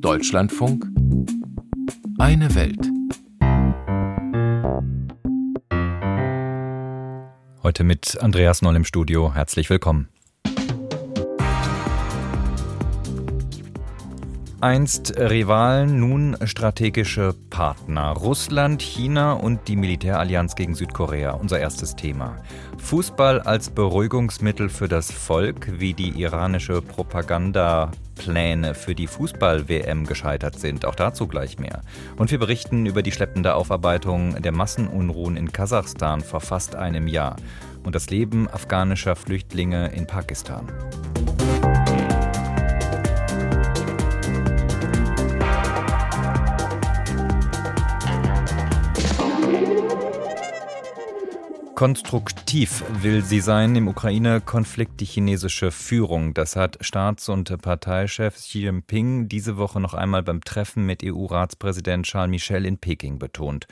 Deutschlandfunk Eine Welt. Heute mit Andreas Noll im Studio. Herzlich willkommen. Einst Rivalen, nun strategische Partner. Russland, China und die Militärallianz gegen Südkorea. Unser erstes Thema. Fußball als Beruhigungsmittel für das Volk, wie die iranische Propagandapläne für die Fußball-WM gescheitert sind. Auch dazu gleich mehr. Und wir berichten über die schleppende Aufarbeitung der Massenunruhen in Kasachstan vor fast einem Jahr und das Leben afghanischer Flüchtlinge in Pakistan. Konstruktiv will sie sein im Ukraine-Konflikt die chinesische Führung. Das hat Staats- und Parteichef Xi Jinping diese Woche noch einmal beim Treffen mit EU-Ratspräsident Charles Michel in Peking betont.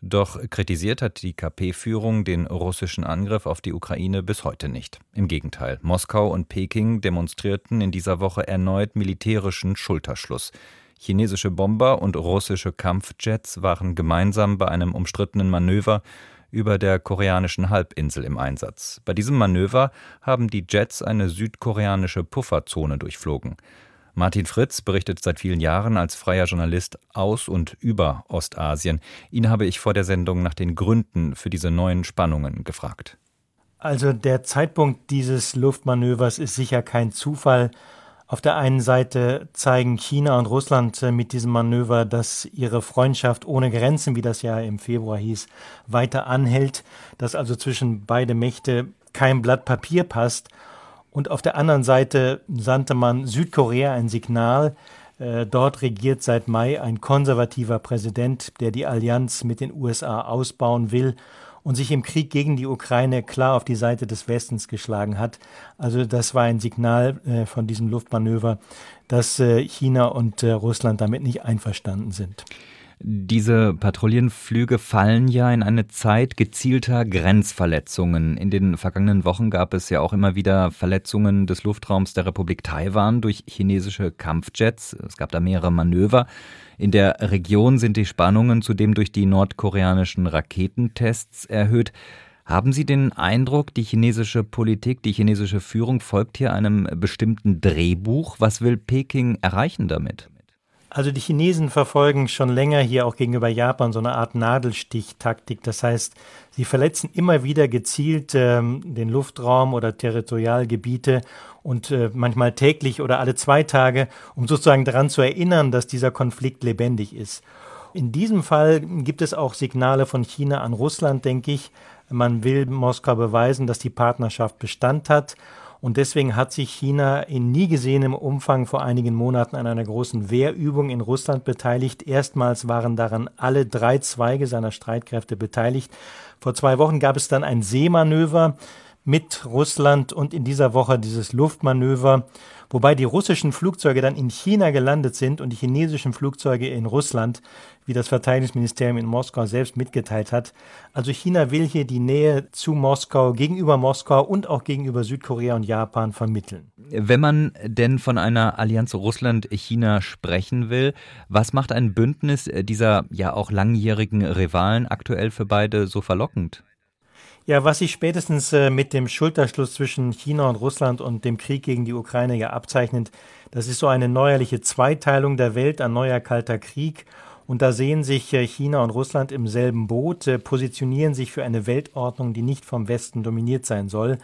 Doch kritisiert hat die KP-Führung den russischen Angriff auf die Ukraine bis heute nicht. Im Gegenteil, Moskau und Peking demonstrierten in dieser Woche erneut militärischen Schulterschluss. Chinesische Bomber und russische Kampfjets waren gemeinsam bei einem umstrittenen Manöver über der koreanischen Halbinsel im Einsatz. Bei diesem Manöver haben die Jets eine südkoreanische Pufferzone durchflogen. Martin Fritz berichtet seit vielen Jahren als freier Journalist aus und über Ostasien. Ihn habe ich vor der Sendung nach den Gründen für diese neuen Spannungen gefragt. Also der Zeitpunkt dieses Luftmanövers ist sicher kein Zufall. Auf der einen Seite zeigen China und Russland äh, mit diesem Manöver, dass ihre Freundschaft ohne Grenzen, wie das ja im Februar hieß, weiter anhält, dass also zwischen beide Mächte kein Blatt Papier passt. Und auf der anderen Seite sandte man Südkorea ein Signal, äh, Dort regiert seit Mai ein konservativer Präsident, der die Allianz mit den USA ausbauen will und sich im Krieg gegen die Ukraine klar auf die Seite des Westens geschlagen hat. Also das war ein Signal äh, von diesem Luftmanöver, dass äh, China und äh, Russland damit nicht einverstanden sind. Diese Patrouillenflüge fallen ja in eine Zeit gezielter Grenzverletzungen. In den vergangenen Wochen gab es ja auch immer wieder Verletzungen des Luftraums der Republik Taiwan durch chinesische Kampfjets. Es gab da mehrere Manöver. In der Region sind die Spannungen zudem durch die nordkoreanischen Raketentests erhöht. Haben Sie den Eindruck, die chinesische Politik, die chinesische Führung folgt hier einem bestimmten Drehbuch? Was will Peking erreichen damit? Also die Chinesen verfolgen schon länger hier auch gegenüber Japan so eine Art Nadelstichtaktik. Das heißt, sie verletzen immer wieder gezielt ähm, den Luftraum oder Territorialgebiete und äh, manchmal täglich oder alle zwei Tage, um sozusagen daran zu erinnern, dass dieser Konflikt lebendig ist. In diesem Fall gibt es auch Signale von China an Russland, denke ich. Man will Moskau beweisen, dass die Partnerschaft Bestand hat und deswegen hat sich China in nie gesehenem Umfang vor einigen Monaten an einer großen Wehrübung in Russland beteiligt. Erstmals waren daran alle drei Zweige seiner Streitkräfte beteiligt. Vor zwei Wochen gab es dann ein Seemanöver mit Russland und in dieser Woche dieses Luftmanöver, wobei die russischen Flugzeuge dann in China gelandet sind und die chinesischen Flugzeuge in Russland wie das Verteidigungsministerium in Moskau selbst mitgeteilt hat. Also China will hier die Nähe zu Moskau, gegenüber Moskau und auch gegenüber Südkorea und Japan vermitteln. Wenn man denn von einer Allianz Russland-China sprechen will, was macht ein Bündnis dieser ja auch langjährigen Rivalen aktuell für beide so verlockend? Ja, was sich spätestens äh, mit dem Schulterschluss zwischen China und Russland und dem Krieg gegen die Ukraine ja abzeichnet, das ist so eine neuerliche Zweiteilung der Welt, ein neuer kalter Krieg. Und da sehen sich äh, China und Russland im selben Boot, äh, positionieren sich für eine Weltordnung, die nicht vom Westen dominiert sein soll.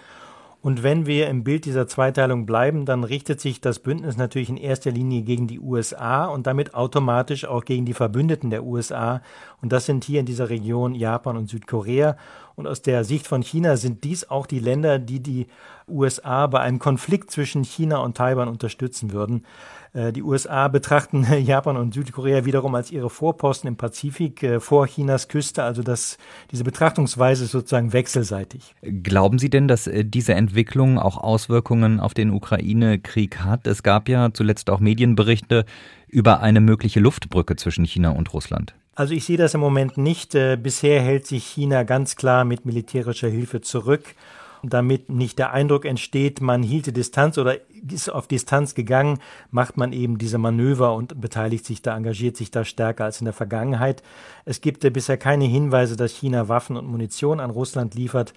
Und wenn wir im Bild dieser Zweiteilung bleiben, dann richtet sich das Bündnis natürlich in erster Linie gegen die USA und damit automatisch auch gegen die Verbündeten der USA. Und das sind hier in dieser Region Japan und Südkorea. Und aus der Sicht von China sind dies auch die Länder, die die USA bei einem Konflikt zwischen China und Taiwan unterstützen würden. Äh, die USA betrachten Japan und Südkorea wiederum als ihre Vorposten im Pazifik äh, vor Chinas Küste. Also dass diese Betrachtungsweise ist sozusagen wechselseitig. Glauben Sie denn, dass äh, diese Entwicklung auch Auswirkungen auf den Ukraine-Krieg hat? Es gab ja zuletzt auch Medienberichte über eine mögliche Luftbrücke zwischen China und Russland. Also ich sehe das im Moment nicht. Bisher hält sich China ganz klar mit militärischer Hilfe zurück damit nicht der Eindruck entsteht, man hielte Distanz oder ist auf Distanz gegangen, macht man eben diese Manöver und beteiligt sich da, engagiert sich da stärker als in der Vergangenheit. Es gibt äh, bisher keine Hinweise, dass China Waffen und Munition an Russland liefert.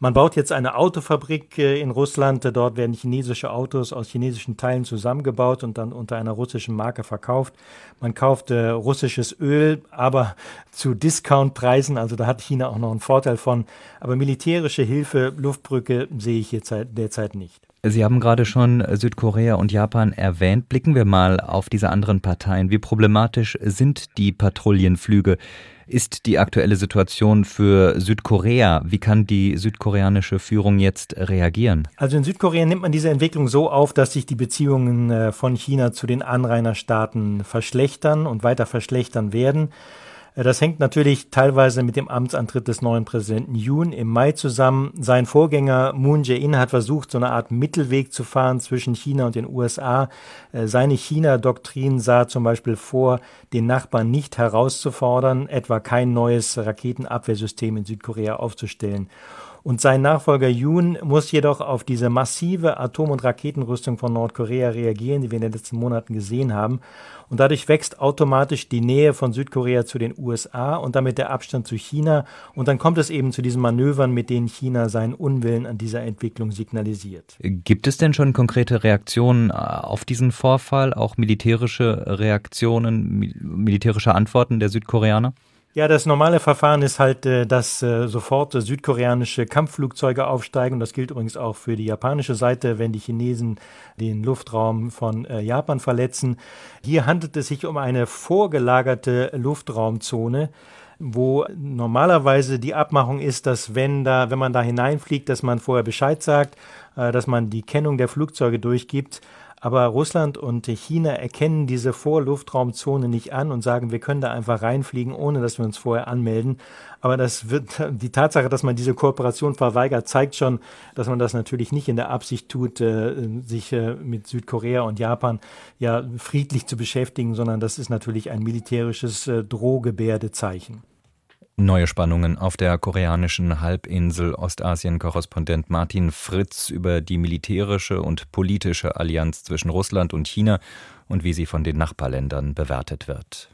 Man baut jetzt eine Autofabrik äh, in Russland. Dort werden chinesische Autos aus chinesischen Teilen zusammengebaut und dann unter einer russischen Marke verkauft. Man kauft äh, russisches Öl, aber zu Discountpreisen. Also da hat China auch noch einen Vorteil von. Aber militärische Hilfe, Luftbrücke sehe ich jetzt derzeit nicht. Sie haben gerade schon Südkorea und Japan erwähnt. Blicken wir mal auf diese anderen Parteien. Wie problematisch sind die Patrouillenflüge? ist die aktuelle Situation für Südkorea? Wie kann die südkoreanische Führung jetzt reagieren? Also in Südkorea nimmt man diese Entwicklung so auf, dass sich die Beziehungen äh, von China zu den Anrainerstaaten verschlechtern und weiter verschlechtern werden. Das hängt natürlich teilweise mit dem Amtsantritt des neuen Präsidenten Yoon im Mai zusammen. Sein Vorgänger Moon Jae-in hat versucht, so eine Art Mittelweg zu fahren zwischen China und den USA. Äh, seine China-Doktrin sah zum Beispiel vor, den Nachbarn nicht herauszufordern, etwa kein neues Raketenabwehrsystem in Südkorea aufzustellen. Und sein Nachfolger Yoon muss jedoch auf diese massive Atom- und Raketenrüstung von Nordkorea reagieren, die wir in den letzten Monaten gesehen haben. Und dadurch wächst automatisch die Nähe von Südkorea zu den USA und damit der Abstand zu China. Und dann kommt es eben zu diesen Manövern, mit denen China seinen Unwillen an dieser Entwicklung signalisiert. Gibt es denn schon konkrete Reaktionen auf diesen Vorfall, auch militärische Reaktionen, militärische Antworten der Südkoreaner? Ja, das normale Verfahren ist halt, äh, dass äh, sofort südkoreanische Kampfflugzeuge aufsteigen. Das gilt übrigens auch für die japanische Seite, wenn die Chinesen den Luftraum von äh, Japan verletzen. Hier handelt es sich um eine vorgelagerte Luftraumzone wo normalerweise die Abmachung ist, dass wenn da, wenn man da hineinfliegt, dass man vorher Bescheid sagt, dass man die Kennung der Flugzeuge durchgibt. Aber Russland und China erkennen diese Vorluftraumzone nicht an und sagen, wir können da einfach reinfliegen, ohne dass wir uns vorher anmelden. Aber das wird, die Tatsache, dass man diese Kooperation verweigert, zeigt schon, dass man das natürlich nicht in der Absicht tut, äh, sich äh, mit Südkorea und Japan ja friedlich zu beschäftigen, sondern das ist natürlich ein militärisches äh, Drohgebärdezeichen. Neue Spannungen auf der koreanischen Halbinsel. Ostasien-Korrespondent Martin Fritz über die militärische und politische Allianz zwischen Russland und China und wie sie von den Nachbarländern bewertet wird.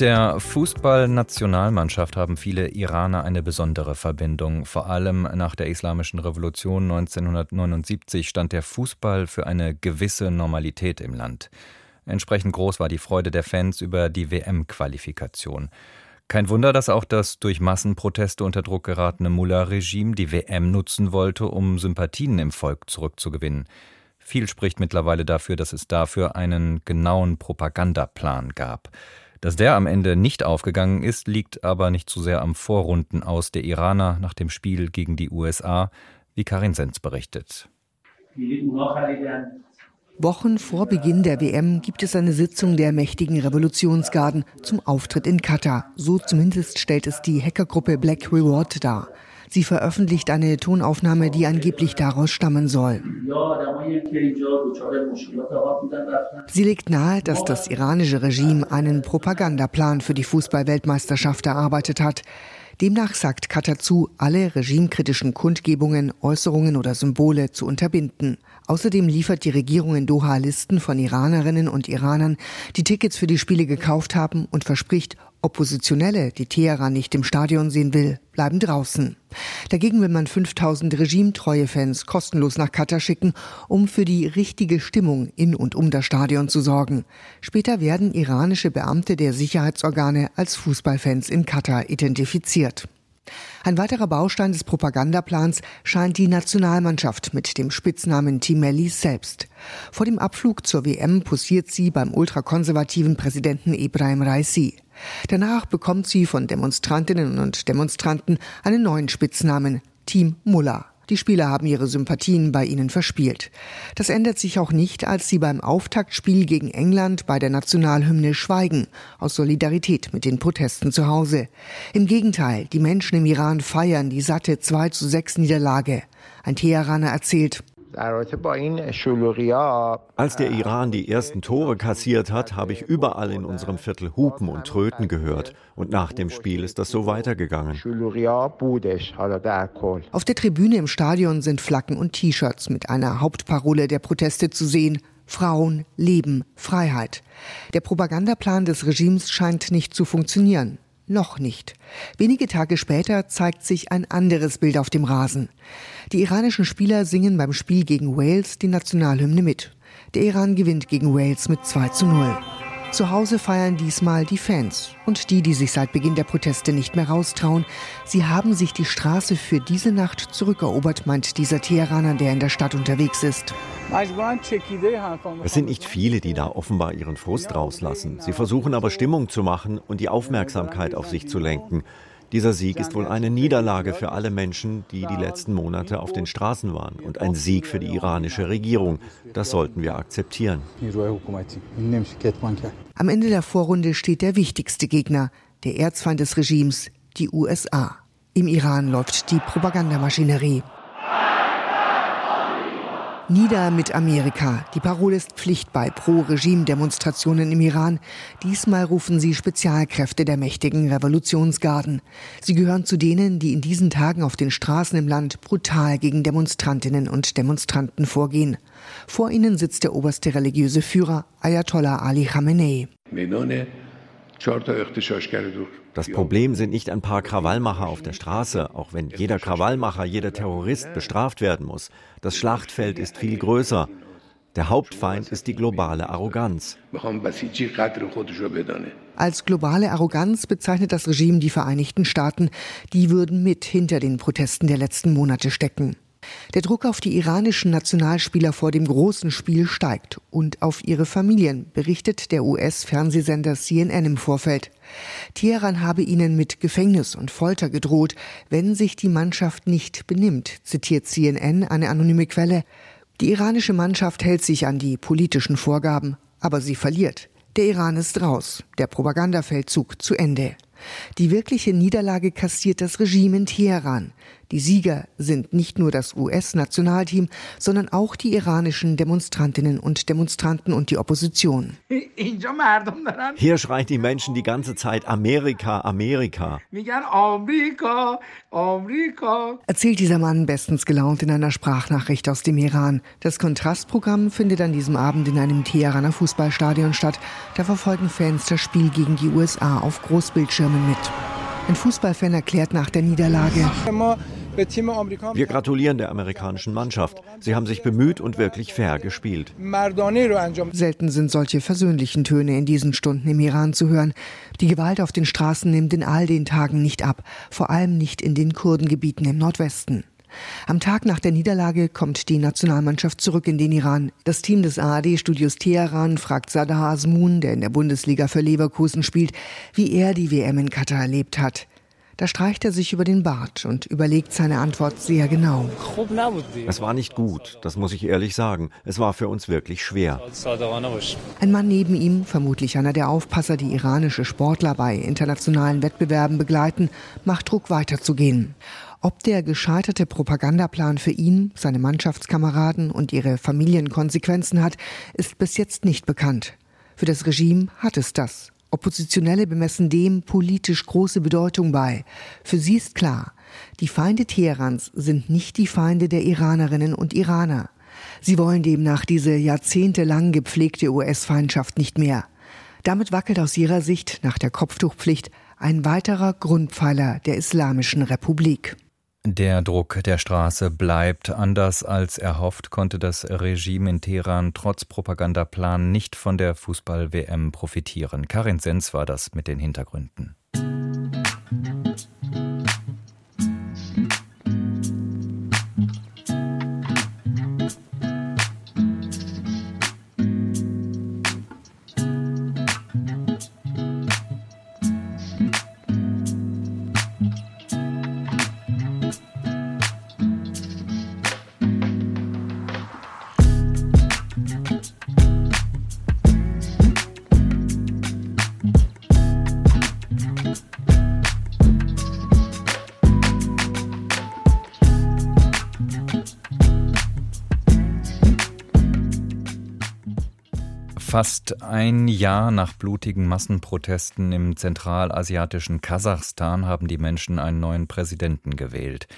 Mit der Fußballnationalmannschaft haben viele Iraner eine besondere Verbindung. Vor allem nach der Islamischen Revolution 1979 stand der Fußball für eine gewisse Normalität im Land. Entsprechend groß war die Freude der Fans über die WM-Qualifikation. Kein Wunder, dass auch das durch Massenproteste unter Druck geratene Mullah-Regime die WM nutzen wollte, um Sympathien im Volk zurückzugewinnen. Viel spricht mittlerweile dafür, dass es dafür einen genauen Propagandaplan gab. Dass der am Ende nicht aufgegangen ist, liegt aber nicht zu sehr am Vorrunden aus der Iraner nach dem Spiel gegen die USA, wie Karin Sens berichtet. Wochen vor Beginn der WM gibt es eine Sitzung der mächtigen Revolutionsgarden zum Auftritt in Katar. So zumindest stellt es die Hackergruppe Black Reward dar. Sie veröffentlicht eine Tonaufnahme, die angeblich daraus stammen soll. Sie legt nahe, dass das iranische Regime einen Propagandaplan für die Fußballweltmeisterschaft erarbeitet hat. Demnach sagt Katar zu, alle regimekritischen Kundgebungen, Äußerungen oder Symbole zu unterbinden. Außerdem liefert die Regierung in Doha Listen von Iranerinnen und Iranern, die Tickets für die Spiele gekauft haben und verspricht, Oppositionelle, die Teheran nicht im Stadion sehen will, bleiben draußen. Dagegen will man 5000 regimetreue Fans kostenlos nach Katar schicken, um für die richtige Stimmung in und um das Stadion zu sorgen. Später werden iranische Beamte der Sicherheitsorgane als Fußballfans in Katar identifiziert. Ein weiterer Baustein des Propagandaplans scheint die Nationalmannschaft mit dem Spitznamen Team Mellis selbst. Vor dem Abflug zur WM posiert sie beim ultrakonservativen Präsidenten Ibrahim Raisi. Danach bekommt sie von Demonstrantinnen und Demonstranten einen neuen Spitznamen, Team Mullah. Die Spieler haben ihre Sympathien bei ihnen verspielt. Das ändert sich auch nicht, als sie beim Auftaktspiel gegen England bei der Nationalhymne schweigen, aus Solidarität mit den Protesten zu Hause. Im Gegenteil, die Menschen im Iran feiern die satte 2 zu 6 Niederlage. Ein Teheraner erzählt, als der Iran die ersten Tore kassiert hat, habe ich überall in unserem Viertel Hupen und Tröten gehört. Und nach dem Spiel ist das so weitergegangen. Auf der Tribüne im Stadion sind Flaggen und T-Shirts mit einer Hauptparole der Proteste zu sehen. Frauen, Leben, Freiheit. Der Propagandaplan des Regimes scheint nicht zu funktionieren. Noch nicht. Wenige Tage später zeigt sich ein anderes Bild auf dem Rasen. Die iranischen Spieler singen beim Spiel gegen Wales die Nationalhymne mit. Der Iran gewinnt gegen Wales mit 2 zu 0. Zu Hause feiern diesmal die Fans und die, die sich seit Beginn der Proteste nicht mehr raustrauen. Sie haben sich die Straße für diese Nacht zurückerobert, meint dieser Teheraner, der in der Stadt unterwegs ist. Es sind nicht viele, die da offenbar ihren Frust rauslassen. Sie versuchen aber Stimmung zu machen und die Aufmerksamkeit auf sich zu lenken. Dieser Sieg ist wohl eine Niederlage für alle Menschen, die die letzten Monate auf den Straßen waren und ein Sieg für die iranische Regierung. Das sollten wir akzeptieren. Am Ende der Vorrunde steht der wichtigste Gegner, der Erzfeind des Regimes, die USA. Im Iran läuft die Propagandamaschinerie. Nieder mit Amerika. Die Parole ist Pflicht bei Pro-Regime-Demonstrationen im Iran. Diesmal rufen sie Spezialkräfte der mächtigen Revolutionsgarden. Sie gehören zu denen, die in diesen Tagen auf den Straßen im Land brutal gegen Demonstrantinnen und Demonstranten vorgehen. Vor ihnen sitzt der oberste religiöse Führer Ayatollah Ali Khamenei. Das Problem sind nicht ein paar Krawallmacher auf der Straße, auch wenn jeder Krawallmacher, jeder Terrorist bestraft werden muss. Das Schlachtfeld ist viel größer. Der Hauptfeind ist die globale Arroganz. Als globale Arroganz bezeichnet das Regime die Vereinigten Staaten. Die würden mit hinter den Protesten der letzten Monate stecken. Der Druck auf die iranischen Nationalspieler vor dem großen Spiel steigt und auf ihre Familien, berichtet der US-Fernsehsender CNN im Vorfeld. Teheran habe ihnen mit Gefängnis und Folter gedroht, wenn sich die Mannschaft nicht benimmt, zitiert CNN eine anonyme Quelle. Die iranische Mannschaft hält sich an die politischen Vorgaben, aber sie verliert. Der Iran ist raus, der Propagandafeldzug zu Ende. Die wirkliche Niederlage kassiert das Regime in Teheran. Die Sieger sind nicht nur das US-Nationalteam, sondern auch die iranischen Demonstrantinnen und Demonstranten und die Opposition. Hier schreien die Menschen die ganze Zeit Amerika, Amerika. Erzählt dieser Mann bestens gelaunt in einer Sprachnachricht aus dem Iran. Das Kontrastprogramm findet an diesem Abend in einem Teheraner Fußballstadion statt. Da verfolgen Fans das Spiel gegen die USA auf Großbildschirmen mit. Ein Fußballfan erklärt nach der Niederlage. Wir gratulieren der amerikanischen Mannschaft. Sie haben sich bemüht und wirklich fair gespielt. Selten sind solche versöhnlichen Töne in diesen Stunden im Iran zu hören. Die Gewalt auf den Straßen nimmt in all den Tagen nicht ab, vor allem nicht in den Kurdengebieten im Nordwesten. Am Tag nach der Niederlage kommt die Nationalmannschaft zurück in den Iran. Das Team des ARD-Studios Teheran fragt Sadar Asmun, der in der Bundesliga für Leverkusen spielt, wie er die WM in Katar erlebt hat. Da streicht er sich über den Bart und überlegt seine Antwort sehr genau. Es war nicht gut, das muss ich ehrlich sagen. Es war für uns wirklich schwer. Ein Mann neben ihm, vermutlich einer der Aufpasser, die iranische Sportler bei internationalen Wettbewerben begleiten, macht Druck weiterzugehen. Ob der gescheiterte Propagandaplan für ihn, seine Mannschaftskameraden und ihre Familien Konsequenzen hat, ist bis jetzt nicht bekannt. Für das Regime hat es das. Oppositionelle bemessen dem politisch große Bedeutung bei. Für sie ist klar, die Feinde Teherans sind nicht die Feinde der Iranerinnen und Iraner. Sie wollen demnach diese jahrzehntelang gepflegte US-Feindschaft nicht mehr. Damit wackelt aus ihrer Sicht nach der Kopftuchpflicht ein weiterer Grundpfeiler der Islamischen Republik. Der Druck der Straße bleibt. Anders als erhofft konnte das Regime in Teheran trotz Propagandaplan nicht von der Fußball-WM profitieren. Karin Sens war das mit den Hintergründen. Fast ein Jahr nach blutigen Massenprotesten im zentralasiatischen Kasachstan haben die Menschen einen neuen Präsidenten gewählt.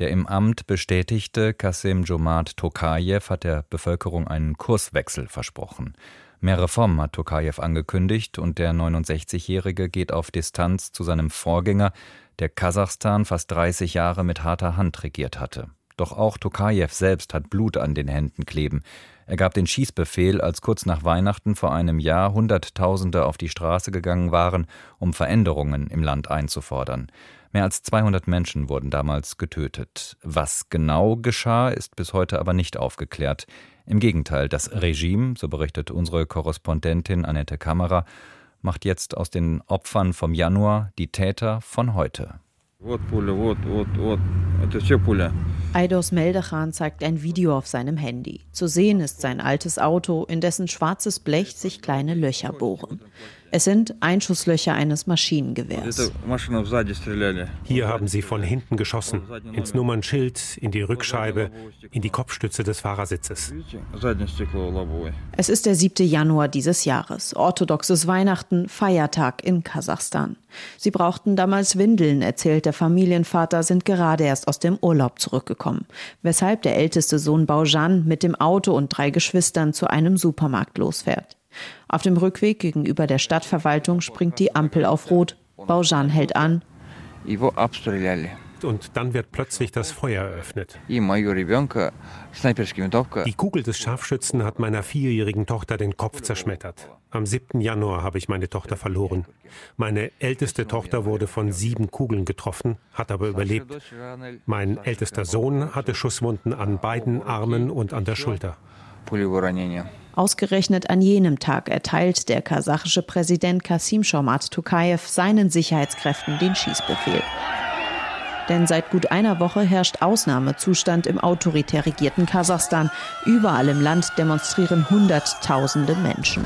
Der im Amt bestätigte Kasim Jomart Tokayev hat der Bevölkerung einen Kurswechsel versprochen. Mehr Reformen hat Tokayev angekündigt und der 69-Jährige geht auf Distanz zu seinem Vorgänger, der Kasachstan fast 30 Jahre mit harter Hand regiert hatte. Doch auch Tokayev selbst hat Blut an den Händen kleben. Er gab den Schießbefehl, als kurz nach Weihnachten vor einem Jahr Hunderttausende auf die Straße gegangen waren, um Veränderungen im Land einzufordern. Mehr als 200 Menschen wurden damals getötet. Was genau geschah, ist bis heute aber nicht aufgeklärt. Im Gegenteil, das Regime, so berichtet unsere Korrespondentin Annette Kammerer, macht jetzt aus den Opfern vom Januar die Täter von heute. Eidos Meldechan zeigt ein Video auf seinem Handy. Zu sehen ist sein altes Auto, in dessen schwarzes Blech sich kleine Löcher bohren. Es sind Einschusslöcher eines Maschinengewehrs. Hier haben sie von hinten geschossen, ins Nummernschild, in die Rückscheibe, in die Kopfstütze des Fahrersitzes. Es ist der 7. Januar dieses Jahres, orthodoxes Weihnachten, Feiertag in Kasachstan. Sie brauchten damals Windeln, erzählt der Familienvater, sind gerade erst aus dem Urlaub zurückgekommen, weshalb der älteste Sohn Baujan mit dem Auto und drei Geschwistern zu einem Supermarkt losfährt. Auf dem Rückweg gegenüber der Stadtverwaltung springt die Ampel auf Rot. Baujan hält an. Und dann wird plötzlich das Feuer eröffnet. Die Kugel des Scharfschützen hat meiner vierjährigen Tochter den Kopf zerschmettert. Am 7. Januar habe ich meine Tochter verloren. Meine älteste Tochter wurde von sieben Kugeln getroffen, hat aber überlebt. Mein ältester Sohn hatte Schusswunden an beiden Armen und an der Schulter. Ausgerechnet an jenem Tag erteilt der kasachische Präsident Kasim Shomat Tokayev seinen Sicherheitskräften den Schießbefehl. Denn seit gut einer Woche herrscht Ausnahmezustand im autoritär regierten Kasachstan. Überall im Land demonstrieren Hunderttausende Menschen.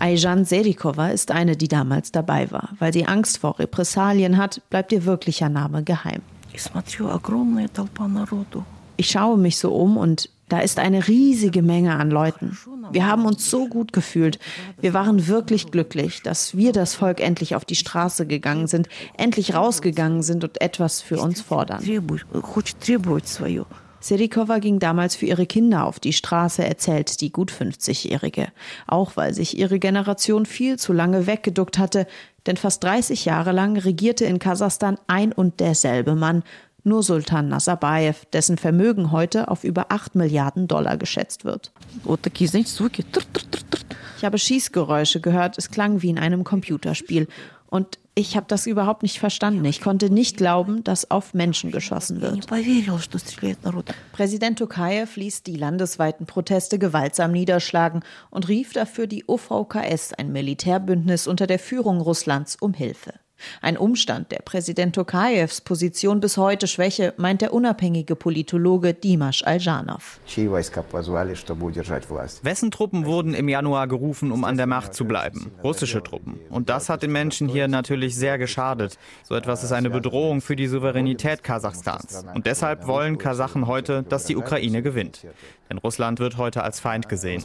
Ayjan Serikova ist eine, die damals dabei war. Weil sie Angst vor Repressalien hat, bleibt ihr wirklicher Name geheim. Ich schaue mich so um und da ist eine riesige Menge an Leuten. Wir haben uns so gut gefühlt. Wir waren wirklich glücklich, dass wir das Volk endlich auf die Straße gegangen sind, endlich rausgegangen sind und etwas für uns fordern. Serikova ging damals für ihre Kinder auf die Straße, erzählt die gut 50-Jährige. Auch weil sich ihre Generation viel zu lange weggeduckt hatte, denn fast 30 Jahre lang regierte in Kasachstan ein und derselbe Mann, nur Sultan Nazarbayev, dessen Vermögen heute auf über 8 Milliarden Dollar geschätzt wird. Ich habe Schießgeräusche gehört, es klang wie in einem Computerspiel. Und ich habe das überhaupt nicht verstanden. Ich konnte nicht glauben, dass auf Menschen geschossen wird. Präsident Tokayev ließ die landesweiten Proteste gewaltsam niederschlagen und rief dafür die OVKS, ein Militärbündnis unter der Führung Russlands, um Hilfe. Ein Umstand, der Präsident Tokayevs Position bis heute schwäche, meint der unabhängige Politologe Dimash Aljanov. Wessen Truppen wurden im Januar gerufen, um an der Macht zu bleiben? Russische Truppen. Und das hat den Menschen hier natürlich sehr geschadet. So etwas ist eine Bedrohung für die Souveränität Kasachstans. Und deshalb wollen Kasachen heute, dass die Ukraine gewinnt. Denn Russland wird heute als Feind gesehen.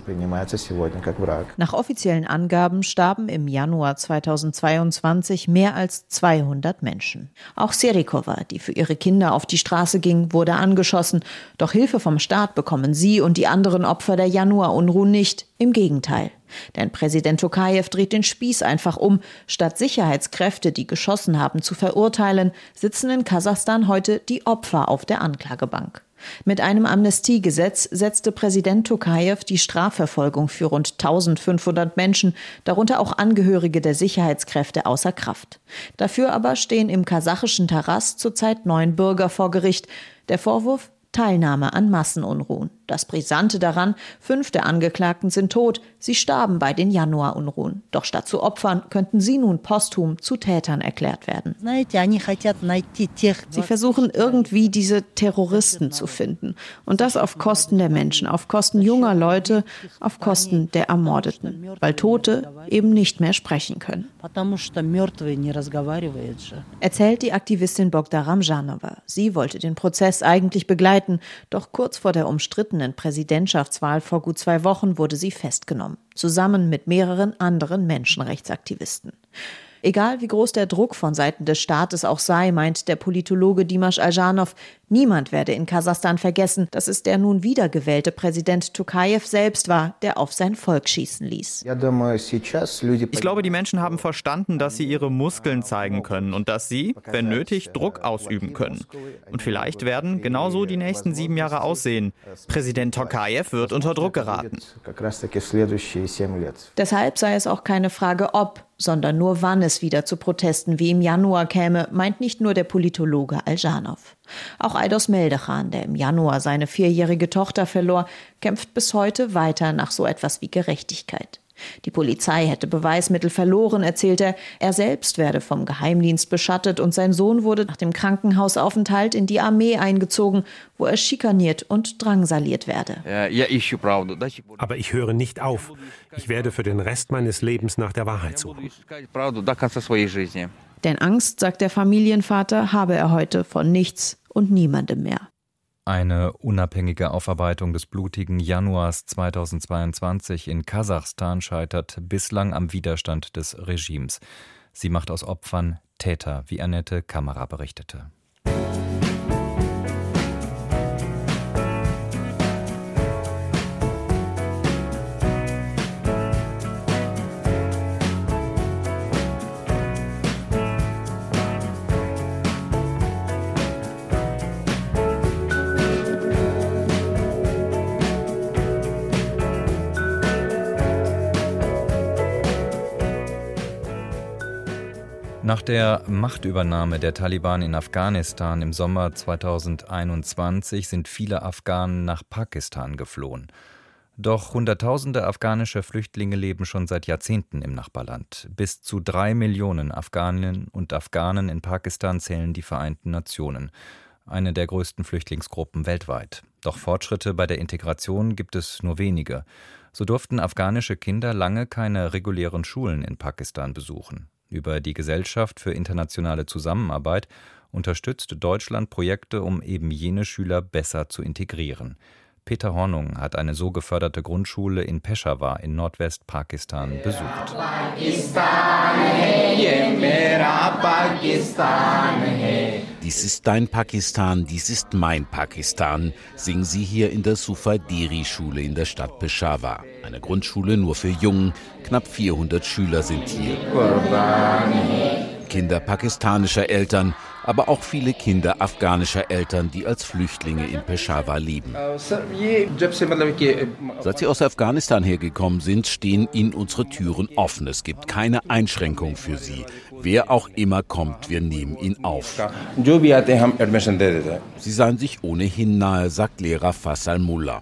Nach offiziellen Angaben starben im Januar 2022 mehr als 200 Menschen. Auch Serikova, die für ihre Kinder auf die Straße ging, wurde angeschossen. Doch Hilfe vom Staat bekommen sie und die anderen Opfer der Januarunruhen nicht. Im Gegenteil. Denn Präsident Tokayev dreht den Spieß einfach um. Statt Sicherheitskräfte, die geschossen haben, zu verurteilen, sitzen in Kasachstan heute die Opfer auf der Anklagebank. Mit einem Amnestiegesetz setzte Präsident Tokayev die Strafverfolgung für rund 1500 Menschen, darunter auch Angehörige der Sicherheitskräfte, außer Kraft. Dafür aber stehen im kasachischen Taras zurzeit neun Bürger vor Gericht. Der Vorwurf Teilnahme an Massenunruhen. Das Brisante daran, fünf der Angeklagten sind tot. Sie starben bei den Januarunruhen. Doch statt zu Opfern könnten sie nun posthum zu Tätern erklärt werden. Sie versuchen irgendwie diese Terroristen zu finden. Und das auf Kosten der Menschen, auf Kosten junger Leute, auf Kosten der Ermordeten. Weil Tote eben nicht mehr sprechen können. Erzählt die Aktivistin Bogda Ramjanova. Sie wollte den Prozess eigentlich begleiten, doch kurz vor der umstrittenen Präsidentschaftswahl vor gut zwei Wochen wurde sie festgenommen, zusammen mit mehreren anderen Menschenrechtsaktivisten. Egal wie groß der Druck von Seiten des Staates auch sei, meint der Politologe Dimash Aljanov, niemand werde in Kasachstan vergessen, dass es der nun wiedergewählte Präsident Tokayev selbst war, der auf sein Volk schießen ließ. Ich glaube, die Menschen haben verstanden, dass sie ihre Muskeln zeigen können und dass sie, wenn nötig, Druck ausüben können. Und vielleicht werden genauso die nächsten sieben Jahre aussehen. Präsident Tokayev wird unter Druck geraten. Deshalb sei es auch keine Frage, ob sondern nur wann es wieder zu Protesten wie im Januar käme, meint nicht nur der Politologe Aljanov. Auch Aidos Meldechan, der im Januar seine vierjährige Tochter verlor, kämpft bis heute weiter nach so etwas wie Gerechtigkeit. Die Polizei hätte Beweismittel verloren, erzählt er. Er selbst werde vom Geheimdienst beschattet und sein Sohn wurde nach dem Krankenhausaufenthalt in die Armee eingezogen, wo er schikaniert und drangsaliert werde. Aber ich höre nicht auf. Ich werde für den Rest meines Lebens nach der Wahrheit suchen. Denn Angst, sagt der Familienvater, habe er heute von nichts und niemandem mehr. Eine unabhängige Aufarbeitung des blutigen Januars 2022 in Kasachstan scheitert bislang am Widerstand des Regimes. Sie macht aus Opfern Täter, wie Annette Kamera berichtete. Nach der Machtübernahme der Taliban in Afghanistan im Sommer 2021 sind viele Afghanen nach Pakistan geflohen. Doch Hunderttausende afghanische Flüchtlinge leben schon seit Jahrzehnten im Nachbarland. Bis zu drei Millionen Afghaninnen und Afghanen in Pakistan zählen die Vereinten Nationen, eine der größten Flüchtlingsgruppen weltweit. Doch Fortschritte bei der Integration gibt es nur wenige. So durften afghanische Kinder lange keine regulären Schulen in Pakistan besuchen. Über die Gesellschaft für internationale Zusammenarbeit unterstützt Deutschland Projekte, um eben jene Schüler besser zu integrieren. Peter Hornung hat eine so geförderte Grundschule in Peshawar in Nordwest-Pakistan besucht. Dies ist dein Pakistan, dies ist mein Pakistan, singen sie hier in der Sufadiri-Schule in der Stadt Peshawar. Eine Grundschule nur für Jungen, knapp 400 Schüler sind hier. Kinder pakistanischer Eltern, aber auch viele Kinder afghanischer Eltern, die als Flüchtlinge in Peshawar leben. Seit sie aus Afghanistan hergekommen sind, stehen ihnen unsere Türen offen. Es gibt keine Einschränkung für sie. Wer auch immer kommt, wir nehmen ihn auf. Sie seien sich ohnehin nahe, sagt Lehrer Fassal Mullah.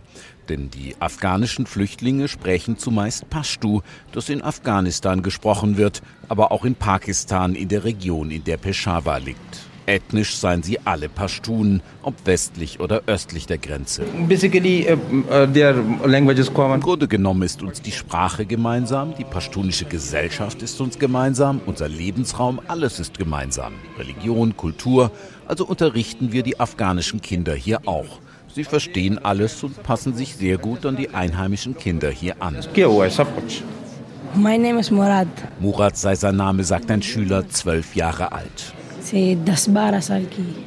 Denn die afghanischen Flüchtlinge sprechen zumeist Pashtu, das in Afghanistan gesprochen wird, aber auch in Pakistan in der Region, in der Peshawar liegt. Ethnisch seien sie alle Pashtun, ob westlich oder östlich der Grenze. Uh, uh, Im Grunde genommen ist uns die Sprache gemeinsam, die pashtunische Gesellschaft ist uns gemeinsam, unser Lebensraum, alles ist gemeinsam. Religion, Kultur, also unterrichten wir die afghanischen Kinder hier auch. Sie verstehen alles und passen sich sehr gut an die einheimischen Kinder hier an. Mein Name ist Murad. Murad sei sein Name, sagt ein Schüler, zwölf Jahre alt.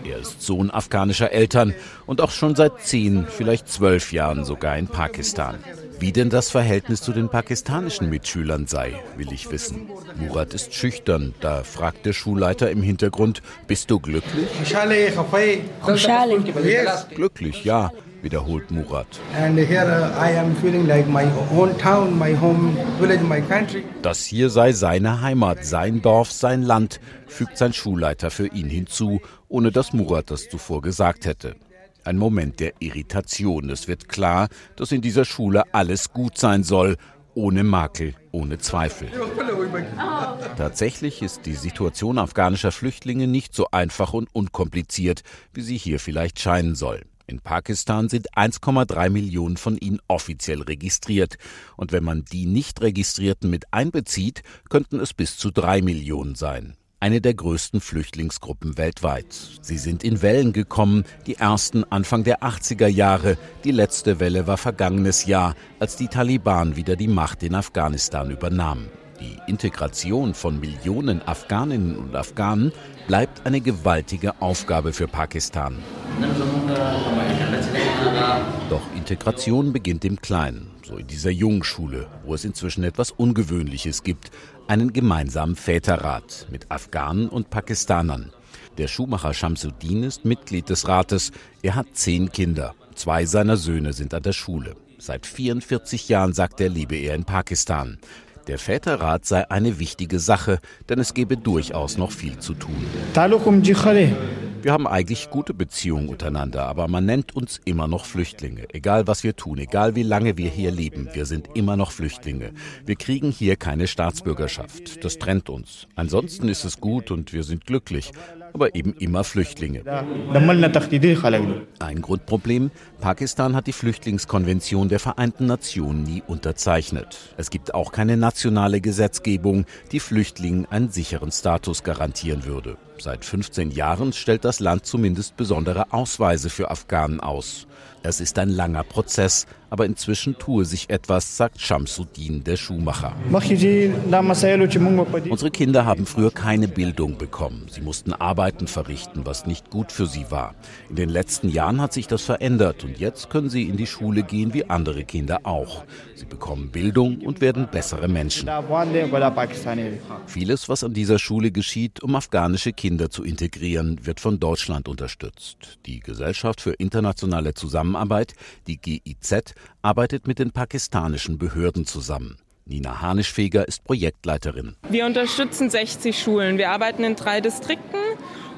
Er ist Sohn afghanischer Eltern und auch schon seit zehn, vielleicht zwölf Jahren sogar in Pakistan. Wie denn das Verhältnis zu den pakistanischen Mitschülern sei, will ich wissen. Murat ist schüchtern, da fragt der Schulleiter im Hintergrund, bist du glücklich? Glücklich, ja wiederholt Murat. Das hier sei seine Heimat, sein Dorf, sein Land, fügt sein Schulleiter für ihn hinzu, ohne dass Murat das zuvor gesagt hätte. Ein Moment der Irritation. Es wird klar, dass in dieser Schule alles gut sein soll, ohne Makel, ohne Zweifel. Tatsächlich ist die Situation afghanischer Flüchtlinge nicht so einfach und unkompliziert, wie sie hier vielleicht scheinen soll. In Pakistan sind 1,3 Millionen von ihnen offiziell registriert. Und wenn man die nicht registrierten mit einbezieht, könnten es bis zu drei Millionen sein. Eine der größten Flüchtlingsgruppen weltweit. Sie sind in Wellen gekommen, die ersten Anfang der 80er Jahre. Die letzte Welle war vergangenes Jahr, als die Taliban wieder die Macht in Afghanistan übernahmen. Die Integration von Millionen Afghaninnen und Afghanen bleibt eine gewaltige Aufgabe für Pakistan. Doch Integration beginnt im Kleinen, so in dieser Jungschule, wo es inzwischen etwas Ungewöhnliches gibt, einen gemeinsamen Väterrat mit Afghanen und Pakistanern. Der Schuhmacher Shamsuddin ist Mitglied des Rates. Er hat zehn Kinder. Zwei seiner Söhne sind an der Schule. Seit 44 Jahren, sagt er, lebe er in Pakistan. Der Väterrat sei eine wichtige Sache, denn es gebe durchaus noch viel zu tun. Wir haben eigentlich gute Beziehungen untereinander, aber man nennt uns immer noch Flüchtlinge. Egal was wir tun, egal wie lange wir hier leben, wir sind immer noch Flüchtlinge. Wir kriegen hier keine Staatsbürgerschaft. Das trennt uns. Ansonsten ist es gut und wir sind glücklich aber eben immer Flüchtlinge. Ein Grundproblem, Pakistan hat die Flüchtlingskonvention der Vereinten Nationen nie unterzeichnet. Es gibt auch keine nationale Gesetzgebung, die Flüchtlingen einen sicheren Status garantieren würde. Seit 15 Jahren stellt das Land zumindest besondere Ausweise für Afghanen aus. Es ist ein langer Prozess, aber inzwischen tue sich etwas, sagt Shamsuddin, der Schuhmacher. Unsere Kinder haben früher keine Bildung bekommen. Sie mussten Arbeiten verrichten, was nicht gut für sie war. In den letzten Jahren hat sich das verändert und jetzt können sie in die Schule gehen wie andere Kinder auch. Sie bekommen Bildung und werden bessere Menschen. Vieles, was an dieser Schule geschieht, um afghanische Kinder zu integrieren, wird von Deutschland unterstützt. Die Gesellschaft für internationale Zusammenarbeit Zusammenarbeit, die GIZ, arbeitet mit den pakistanischen Behörden zusammen. Nina Hanischfeger ist Projektleiterin. Wir unterstützen 60 Schulen. Wir arbeiten in drei Distrikten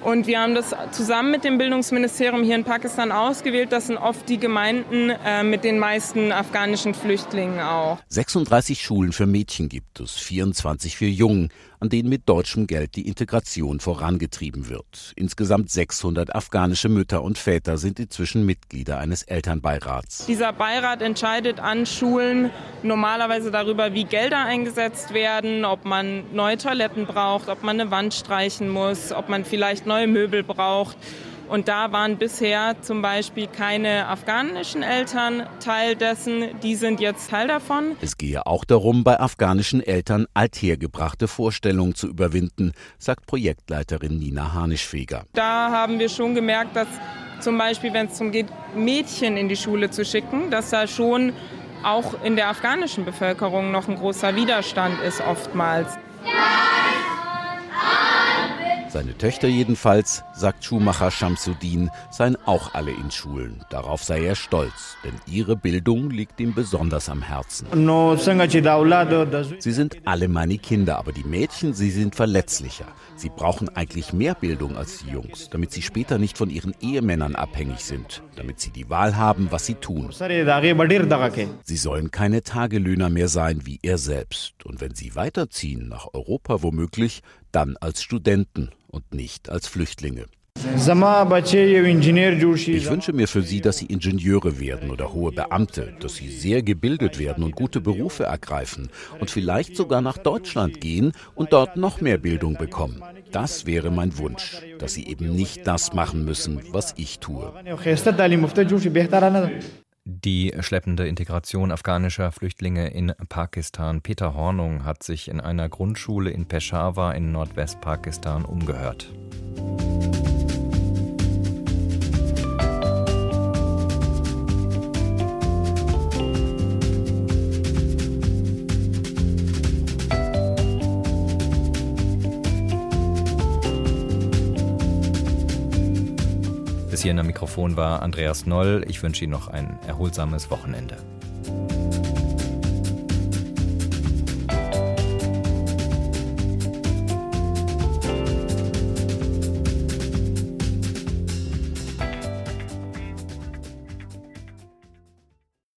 und wir haben das zusammen mit dem Bildungsministerium hier in Pakistan ausgewählt. Das sind oft die Gemeinden äh, mit den meisten afghanischen Flüchtlingen auch. 36 Schulen für Mädchen gibt es, 24 für Jungen, an denen mit deutschem Geld die Integration vorangetrieben wird. Insgesamt 600 afghanische Mütter und Väter sind inzwischen Mitglieder eines Elternbeirats. Dieser Beirat entscheidet an Schulen normalerweise darüber, wie Gelder eingesetzt werden, ob man neue Toiletten braucht, ob man eine Wand streichen muss, ob man vielleicht neue Möbel braucht. Und da waren bisher zum Beispiel keine afghanischen Eltern Teil dessen. Die sind jetzt Teil davon. Es gehe auch darum, bei afghanischen Eltern althergebrachte Vorstellungen zu überwinden, sagt Projektleiterin Nina Hanischfeger. Da haben wir schon gemerkt, dass zum Beispiel, wenn es darum geht, Mädchen in die Schule zu schicken, dass da schon auch in der afghanischen Bevölkerung noch ein großer Widerstand ist oftmals. Seine Töchter jedenfalls, sagt Schuhmacher Shamsuddin, seien auch alle in Schulen. Darauf sei er stolz, denn ihre Bildung liegt ihm besonders am Herzen. Sie sind alle meine Kinder, aber die Mädchen, sie sind verletzlicher. Sie brauchen eigentlich mehr Bildung als die Jungs, damit sie später nicht von ihren Ehemännern abhängig sind, damit sie die Wahl haben, was sie tun. Sie sollen keine Tagelöhner mehr sein wie er selbst. Und wenn sie weiterziehen, nach Europa womöglich, dann als Studenten und nicht als Flüchtlinge. Ich wünsche mir für Sie, dass Sie Ingenieure werden oder hohe Beamte, dass Sie sehr gebildet werden und gute Berufe ergreifen und vielleicht sogar nach Deutschland gehen und dort noch mehr Bildung bekommen. Das wäre mein Wunsch, dass Sie eben nicht das machen müssen, was ich tue. Die schleppende Integration afghanischer Flüchtlinge in Pakistan. Peter Hornung hat sich in einer Grundschule in Peshawar in Nordwestpakistan umgehört. Hier in der Mikrofon war Andreas Noll. Ich wünsche Ihnen noch ein erholsames Wochenende.